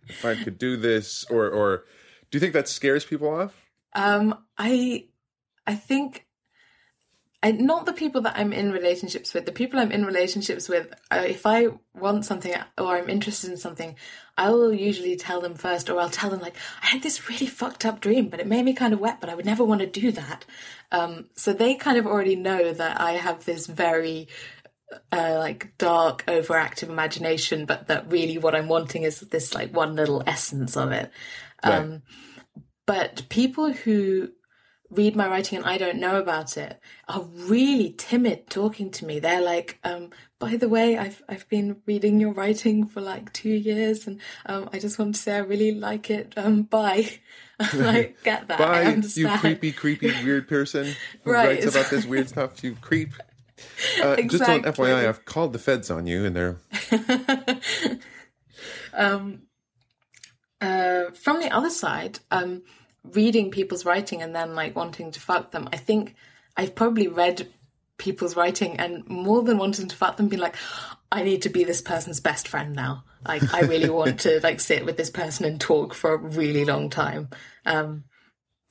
if I could do this or or do you think that scares people off? Um, I, I think, I, not the people that I'm in relationships with. The people I'm in relationships with, uh, if I want something or I'm interested in something, I will usually tell them first, or I'll tell them like, I had this really fucked up dream, but it made me kind of wet, but I would never want to do that. Um, so they kind of already know that I have this very uh, like dark, overactive imagination, but that really what I'm wanting is this like one little essence of it. Um. But people who read my writing and I don't know about it are really timid talking to me. They're like, um, by the way, I've I've been reading your writing for like two years and um, I just want to say I really like it. Um, bye. *laughs* I *laughs* get that. bye, you creepy, creepy, weird person who *laughs* right. writes about this weird stuff. You creep. Uh, exactly. Just on FYI, I've called the feds on you, and they're. um, uh, from the other side, um, reading people's writing and then like wanting to fuck them, I think I've probably read people's writing and more than wanting to fuck them, be like, I need to be this person's best friend now. Like, I really *laughs* want to like sit with this person and talk for a really long time. Um,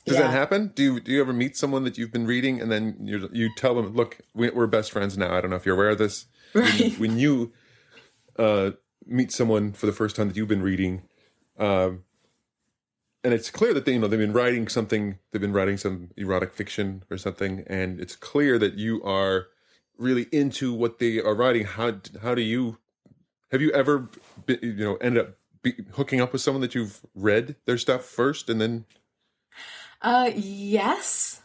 does yeah. that happen? Do you do you ever meet someone that you've been reading and then you you tell them, look, we're best friends now. I don't know if you're aware of this. Right. When, when you uh, meet someone for the first time that you've been reading, um, and it's clear that they, you know they've been writing something they've been writing some erotic fiction or something and it's clear that you are really into what they are writing. How how do you have you ever been, you know ended up be, hooking up with someone that you've read their stuff first and then? Uh yes.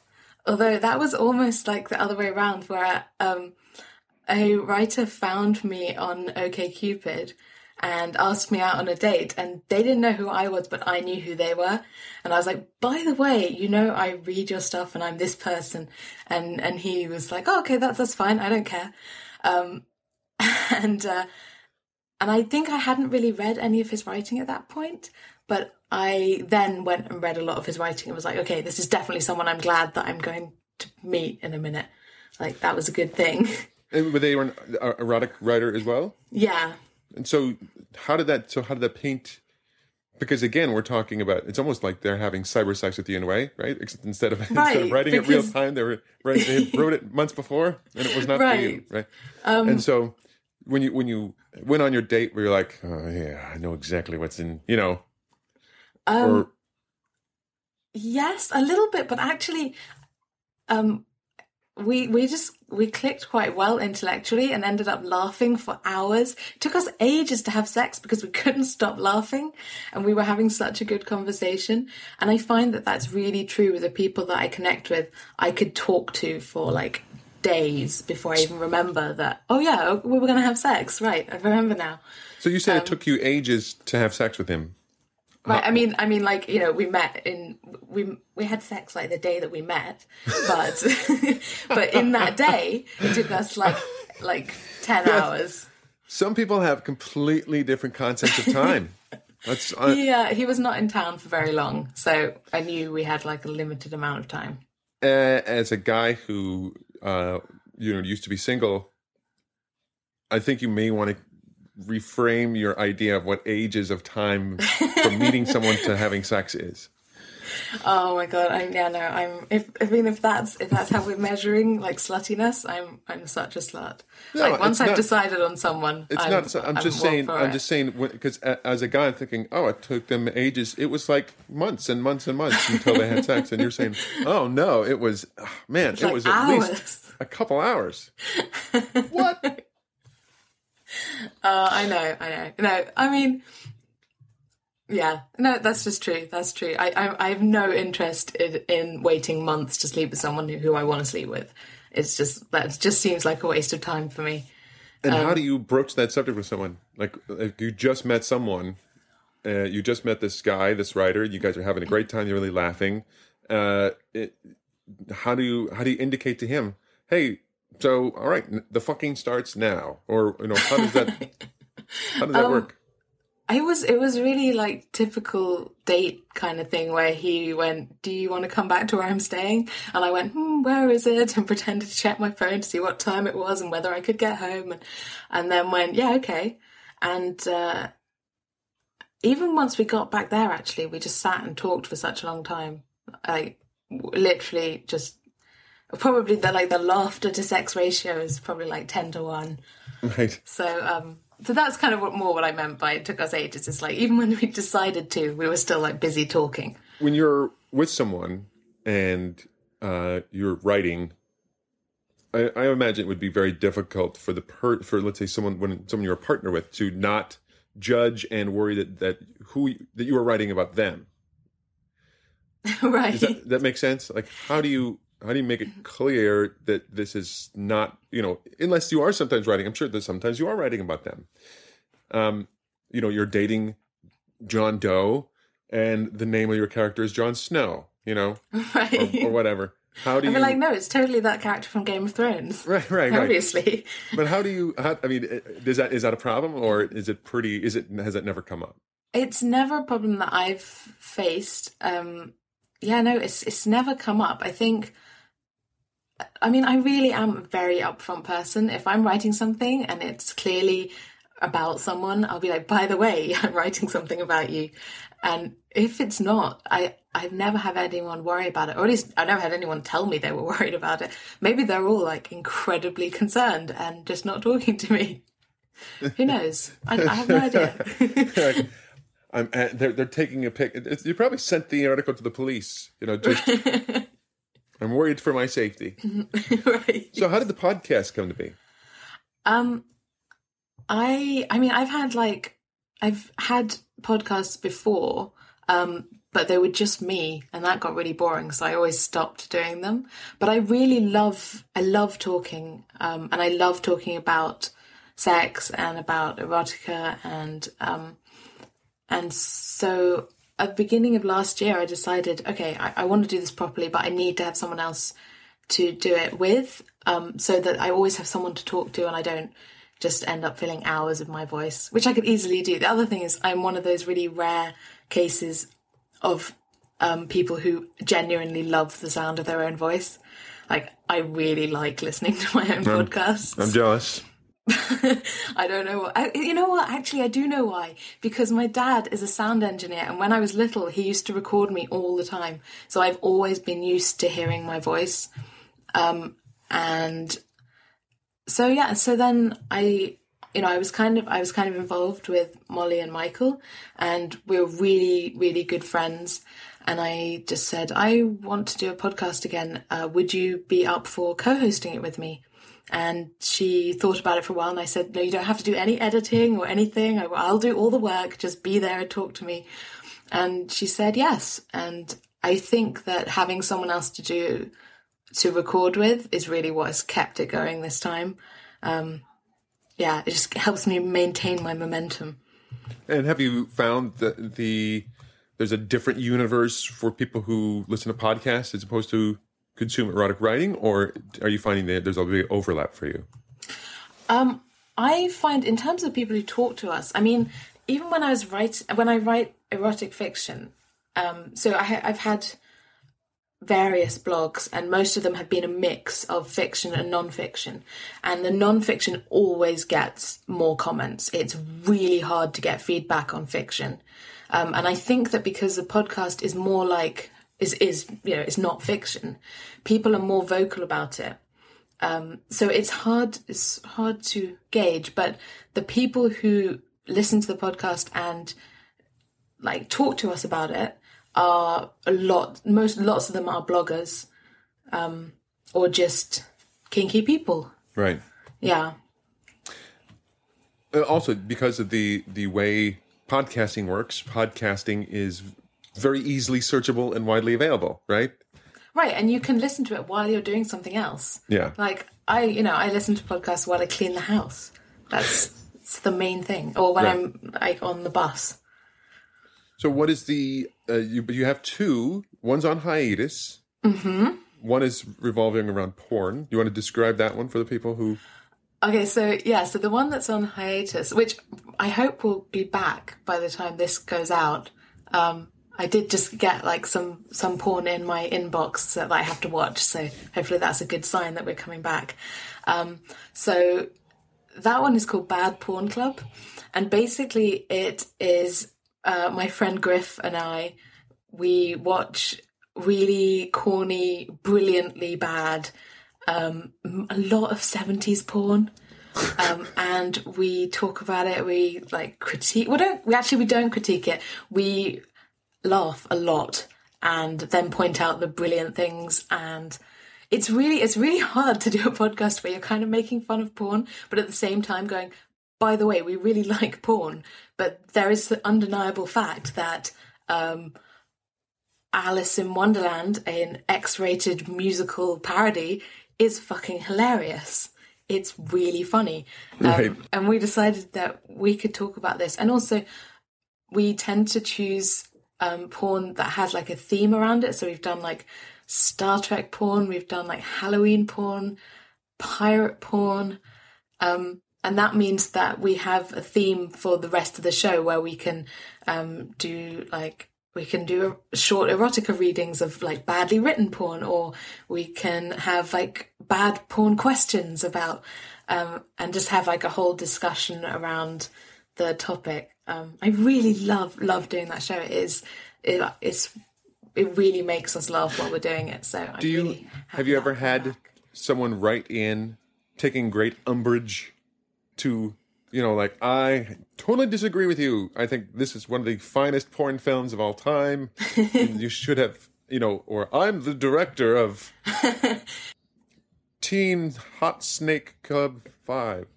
Although that was almost like the other way around where um a writer found me on OkCupid and asked me out on a date and they didn't know who I was but I knew who they were. And I was like by the way you know I read your stuff and I'm this person. And and he was like oh, okay that's that's fine I don't care. Um, *laughs* and uh, and I think I hadn't really read any of his writing at that point but I then went and read a lot of his writing and was like okay this is definitely someone I'm glad that I'm going to meet in a minute. Like that was a good thing. *laughs* And were they an erotic writer as well? Yeah. And so, how did that? So, how did that paint? Because again, we're talking about it's almost like they're having cyber sex with you in a way, right? Except *laughs* instead of right, instead of writing because... it real time, they were right, they *laughs* wrote it months before, and it was not right. for you, right? Um, and so, when you when you went on your date, where you're like, oh yeah, I know exactly what's in, you know, um, or yes, a little bit, but actually, um, we we just we clicked quite well intellectually and ended up laughing for hours. It took us ages to have sex because we *laughs* couldn't stop laughing and we were having such a good conversation. And I find that that's really true with the people that I connect with. I could talk to for like days before I even remember that. Oh yeah, we were going to have sex. Right, I remember now. So you said um, it took you ages to have sex with him. Right. I mean, I mean, like you know, we met in we we had sex like the day that we met, *laughs* but *laughs* but in that day, it took us like like ten yes. hours. Some people have completely different concepts of time. *laughs* That's uh, yeah. He was not in town for very long, so I knew we had like a limited amount of time. Uh, as a guy who uh, you know used to be single, I think you may want to reframe your idea of what ages of time from meeting someone to having sex is. *laughs* Oh my god! I'm yeah no. I'm if I mean if that's if that's how we're measuring like sluttiness, I'm I'm such a slut. No, like once I've not, decided on someone, it's I'm, not. I'm, I'm just saying. I'm it. just saying because as a guy, I'm thinking, oh, it took them ages. It was like months and months and months until they had *laughs* sex, and you're saying, oh no, it was oh, man, it like was at hours. least a couple hours. *laughs* what? *laughs* Uh, I know, I know. No, I mean, yeah, no, that's just true. That's true. I, I, I have no interest in, in, waiting months to sleep with someone who, who I want to sleep with. It's just that just seems like a waste of time for me. And um, how do you broach that subject with someone? Like, like you just met someone, uh, you just met this guy, this writer. You guys are having a great time. You're really laughing. Uh, it, how do you how do you indicate to him, hey, so, all right, the fucking starts now, or you know, how does that *laughs* how does that um, work? It was it was really like typical date kind of thing where he went, "Do you want to come back to where I'm staying?" And I went, hmm, "Where is it?" *laughs* and pretended to check my phone to see what time it was and whether I could get home, and and then went, "Yeah, okay." And uh, even once we got back there, actually, we just sat and talked for such a long time. Like literally just probably the like the laughter to sex ratio is probably like ten to one. Right. So um so that's kind of what more what I meant by it took us ages. It's like even when we decided to, we were still like busy talking. When you're with someone and uh, you're writing, I, I imagine it would be very difficult for the per for let's say someone when someone you're a partner with to not judge and worry that that who that you are writing about them. *laughs* right. Does that, that make sense? Like, how do you how do you make it clear that this is not you know unless you are sometimes writing? I'm sure that sometimes you are writing about them. Um, you know, you're dating John Doe, and the name of your character is Jon Snow. You know, right. or, or whatever. How do you? be like, no, it's totally that character from Game of Thrones. *laughs* right, right, right. Obviously. But how do you? How, I mean, is that is that a problem, or is it pretty? Is it has that never come up? It's never a problem that I've faced. Um yeah, no, it's it's never come up. I think I mean, I really am a very upfront person. If I'm writing something and it's clearly about someone, I'll be like, by the way, *laughs* I'm writing something about you. And if it's not, I I've never had anyone worry about it, or at least I never had anyone tell me they were *laughs* worried about it. Maybe they're all like incredibly concerned and just not talking to me. Who *laughs* knows? I, I have no idea. I'm, uh, they're they're taking a pic. It's, you probably sent the article to the police. You know, just I'm worried for my safety. *laughs* right. So, how did the podcast come to be? Um, I I mean I've had like I've had podcasts before, um, but they were just me, and that got really boring, so I always stopped doing them. But I really love I love talking, um, and I love talking about sex and about erotica and um, and so at the beginning of last year, I decided, okay, I, I want to do this properly, but I need to have someone else to do it with, um, so that I always have someone to talk to, and I don't just end up filling hours of my voice, which I could easily do. The other thing is, I'm one of those really rare cases of um, people who genuinely love the sound of their own voice. Like, I really like listening to my own podcasts. I'm jealous. *laughs* I don't know. I, you know what? Actually, I do know why. Because my dad is a sound engineer, and when I was little, he used to record me all the time. So I've always been used to hearing my voice. Um, and so yeah, so then I, you know, I was kind of, I was kind of involved with Molly and Michael, and we were really, really good friends. And I just said, I want to do a podcast again. Uh, would you be up for co-hosting it with me? And she thought about it for a while, and I said, "No, you don't have to do any editing or anything. I'll do all the work. Just be there and talk to me." And she said yes. And I think that having someone else to do to record with is really what has kept it going this time. Um, yeah, it just helps me maintain my momentum. And have you found that the there's a different universe for people who listen to podcasts as opposed to consume erotic writing, or are you finding that there's a big overlap for you? Um, I find in terms of people who talk to us, I mean, even when I was write when I write erotic fiction, um, so I, I've had various blogs, and most of them have been a mix of fiction and non-fiction. And the non-fiction always gets more comments. It's really hard to get feedback on fiction, um, and I think that because the podcast is more like is is you know it's not fiction, people are more vocal about it. Um, so it's hard it's hard to gauge, but the people who listen to the podcast and like talk to us about it are a lot most lots of them are bloggers um, or just kinky people Right. yeah Uh, also, because of the the way podcasting works, podcasting is very easily searchable and widely available. Right. right and you can listen to it while you're doing something else Yeah. like i you know i listen to podcasts while i clean the house that's, that's the main thing or when Right. i'm like on the bus So, what is the uh, you? You have two. One's on hiatus. Mm-hmm. One is revolving around porn. Do You want to describe that one for the people who? Okay, so yeah, so the one that's on hiatus, which I hope will be back by the time this goes out. Um, I did just get like some some porn in my inbox that I have to watch, so hopefully that's a good sign that we're coming back. Um, so that one is called Bad Porn Club, and basically it is uh, my friend Griff and I. We watch really corny, brilliantly bad, um, a lot of 70s porn. Um, and we talk about it. We like critique. We don't. We actually we don't critique it. We laugh a lot and then point out the brilliant things. And it's really it's really *laughs* hard to do a podcast where you're kind of making fun of porn, but at the same time going, by the way, we really *laughs* like porn. But there is the undeniable fact that um, Alice in Wonderland, an X-rated musical parody, is fucking hilarious. It's really funny. Um, Right. and we decided that we could talk about this. And also, we tend to choose um, porn that has like a theme around it. So we've done like Star Trek porn, we've done like Halloween porn, pirate porn. Um, and that means that we have a theme for the rest of the show where we can um, do like we can do short erotica readings of like badly written porn or we can have like bad porn questions about um, and just have like a whole discussion around the topic um, i really love love doing that show it is it, it's it really makes us laugh while we're doing it so I'm Do you really have you ever had back. someone write in taking great umbrage to you know like I totally disagree with you. I think this is one of the finest porn films of all time. *laughs* and you should have you know or I'm the director of *laughs* Teen Hot Snake Club 5.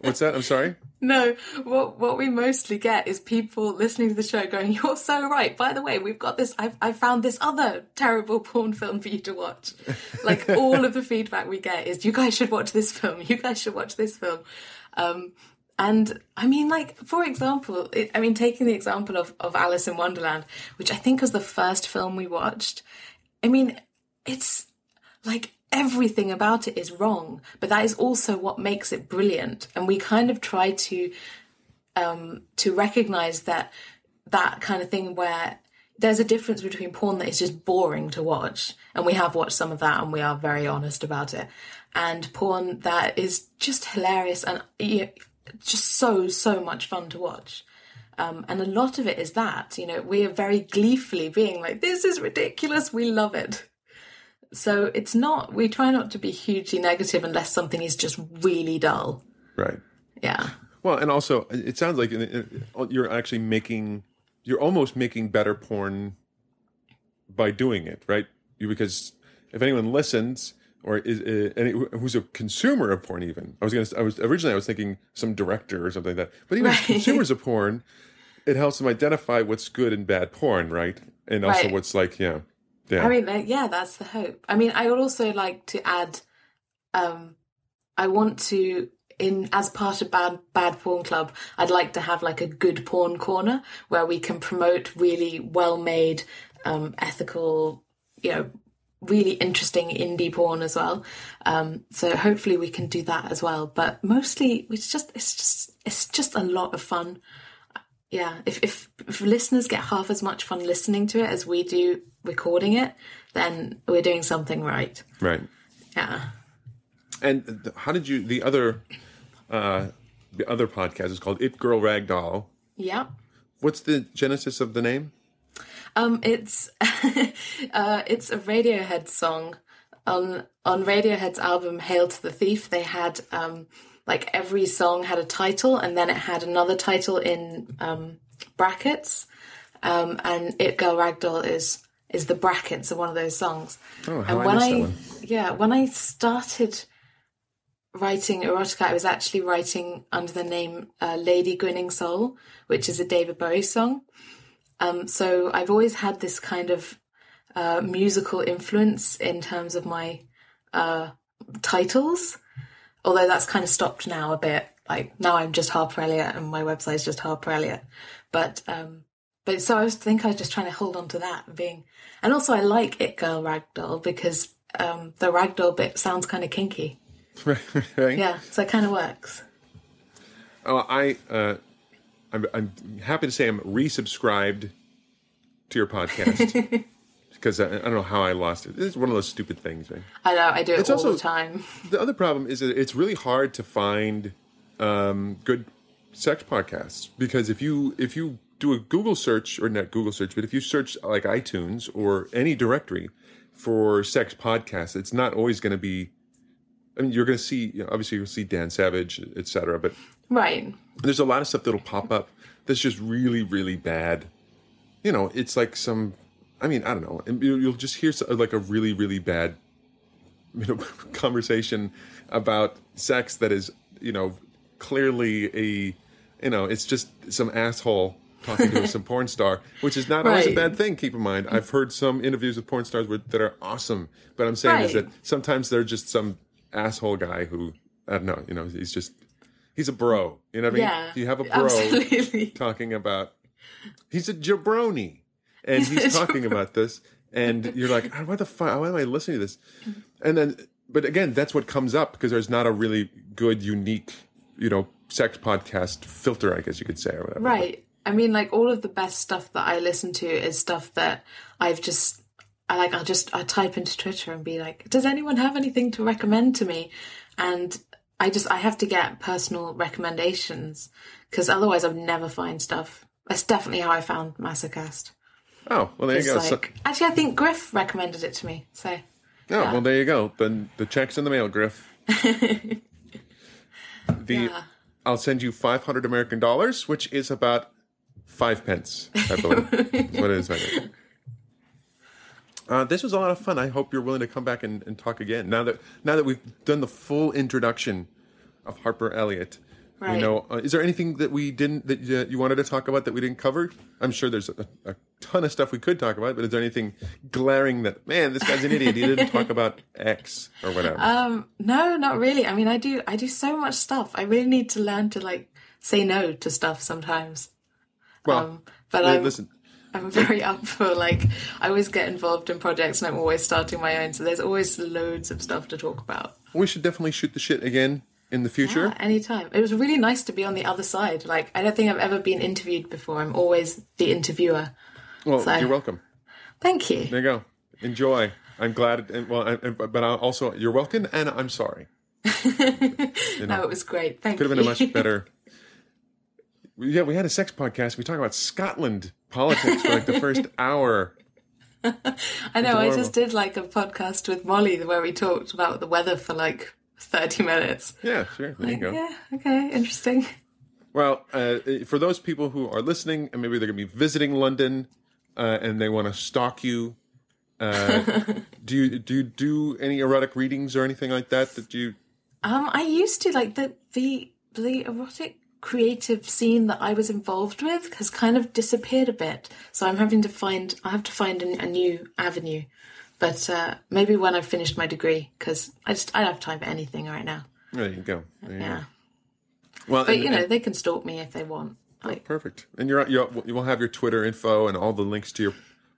What's that? I'm sorry. *laughs* No, what what we mostly get is people listening to the show going, "You're so right." By the way, we've got this. I've I found this other terrible porn film for you to watch. Like *laughs* all of the feedback we get is, "You guys should watch this film. You guys should watch this film." Um, and I mean, like for example, it, I mean, taking the example of of Alice in Wonderland, which I think was the first film we watched. I mean, it's like everything about it is wrong but that is also what makes it brilliant. And we kind of try to um to recognize that that kind of thing where there's a difference between porn that is just boring to watch and we have watched some of that and we are very honest about it and porn that is just hilarious and yeah, just so so much fun to watch. Um, and a lot of it is that you know we are very gleefully being like this is ridiculous. We love it so it's not, we try not to be hugely negative unless something is just really dull. Right. Yeah. Well, and also it sounds like you're actually making you're almost making better porn by doing it, right? You because if anyone listens or is uh, any, who's a consumer of porn, even I was gonna I was originally I was thinking some director or something like that, but even Right. consumers of porn, it helps them identify what's good and bad porn, right? And also Right. what's like yeah, yeah, I mean, yeah, that's the hope. I mean, I would also like to add, um, I want to, in as part of Bad Bad Porn Club, I'd like to have like a good porn corner where we can promote really well made, um, ethical, you know, really interesting indie porn as well. Um, so hopefully we can do that as well. But mostly, it's just it's just it's just a lot of fun. Yeah, if, if if listeners get half as much fun listening to it as we do recording it, then we're doing something right. right. Yeah. And how did you the other uh the other podcast is called It Girl Ragdoll. Yeah. What's the genesis of the name? Um, it's *laughs* uh, it's a Radiohead song. On on Radiohead's album "Hail to the Thief," they had um, like every song had a title, and then it had another title in um, brackets. Um, and "It Girl Ragdoll" is is the brackets of one of those songs. Oh, how and I when I that one. yeah, when I started writing erotica, I was actually writing under the name uh, Lady Grinning Soul, which is a David Bowie song. Um, so I've always had this kind of uh, musical influence in terms of my uh, titles, although that's kind of stopped now a bit. Like now I'm just Harper Eliot and my website's just Harper Eliot. But um, but so I was think I was just trying to hold on to that being, and also I like It Girl Ragdoll because um, the ragdoll bit sounds kind of kinky. *laughs* right? Yeah, so it kind of works. Oh, I uh, I'm, I'm happy to say I'm resubscribed to your podcast *laughs* because I, I don't know how I lost it. It's one of those stupid things, right? I know I do it It's all also- the time. *laughs* The other problem is that it's really hard to find um, good sex podcasts because if you if you do a Google search, or not Google search, but if you search like iTunes or any directory for sex podcasts, it's not always going to be. I mean, you're going to see, you know, obviously, you'll see Dan Savage, etc. But Right. there's a lot of stuff that'll pop up that's just really, really bad. You know, it's like some. I mean, I don't know. You- You'll just hear like a really, really bad, *laughs* you know, conversation about sex that is, you know, clearly a, you know, it's just some asshole talking to some porn star, which is not always a bad thing. Keep in mind, I've heard some interviews with porn stars where, that are awesome, but I'm saying is that sometimes they're just some asshole guy who I don't know. You know, he's just he's a bro. You know what I mean? Yeah. You have a bro Absolutely. *laughs* talking about he's a jabroni and he's talking about this and you're like "Ah, what the fuck why am i listening to this and then but again that's what comes up because there's not a really good unique you know sex podcast filter i guess you could say or whatever Right. I mean, like all of the best stuff that I listen to is stuff that I've just, I like, I'll just, I type into Twitter and be like, does anyone have anything to recommend to me? And I just, I have to get personal recommendations because otherwise I'd never find stuff. That's definitely how I found Masocast. oh well there you go like, so, actually, I think Griff recommended it to me. So, oh well there you go then the check's in the mail griff *laughs* the yeah. i'll send you 500 american dollars which is about five pence i believe is what it is right now. Uh, this was a lot of fun. I hope you're willing to come back and, and talk again. Now that now that we've done the full introduction of Harper Eliot, we Right. know. Uh, is there anything that we didn't that uh, you wanted to talk about that we didn't cover? I'm sure there's a, a ton of stuff we could talk about, but is there anything glaring that man, this guy's an idiot? He didn't talk about X or whatever. *laughs* Um, no, not really. I mean, I do, I do so much stuff. I really need to learn to like say no to stuff sometimes. Well, Um, but I'm, listen, I'm very *laughs* up for like, I always get involved in projects and I'm always starting my own. So there's always loads of stuff to talk about. we should definitely shoot the shit again in the future. Yeah, anytime. It was really nice to be on the other side. Like, I don't think I've ever been interviewed before. I'm always the interviewer. Well, So- you're welcome. Thank you. There you go. Enjoy. I'm glad. And, well, I, but I also you're welcome, and I'm sorry. *laughs* you No, it was great. Thank you. Could have been a much better. *laughs* Yeah, we had a sex podcast. We talk about Scotland politics for like the first *laughs* hour. I know. I just did like a podcast with Molly where we talked about the weather for like 30 minutes. Yeah, sure. There you go. Yeah. Okay. Interesting. Well, uh, for those people who are listening and maybe they're going to be visiting London uh, and they want to stalk you, uh, *laughs* do you do you do any erotic readings or anything like that? That you Um, I used to like the the the erotic creative scene that I was involved with has kind of disappeared a bit. So I'm having to find I have to find a, a new avenue. But uh, maybe when I've finished my degree, because I just I don't have time for anything right now. there you go. There you Yeah, go. Well, but and- you know and- they can stalk me if they want. Like Perfect. And you're, you're you will have your Twitter info and all the links to your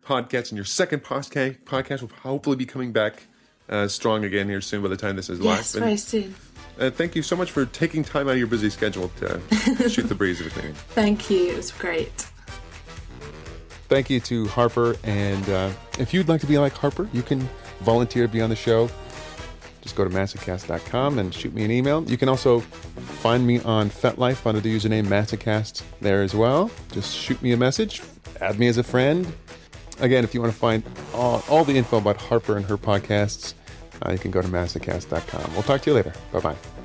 podcast. And your second podcast podcast will hopefully be coming back uh, strong again here soon. By the time this is yes, live. very soon. Uh, thank you so much for taking time out of your busy schedule to *laughs* shoot the breeze with me. Thank you. It was great. Thank you to Harper. And uh, if you'd like to be like Harper, you can volunteer to be on the show. Just go to masocast.com and shoot me an email. You can also find me on FetLife under the username Masocast there as well. Just shoot me a message, add me as a friend. Again, if you want to find all, all the info about Harper and her podcasts, you can go to masocast.com. We'll talk to you later. Bye bye.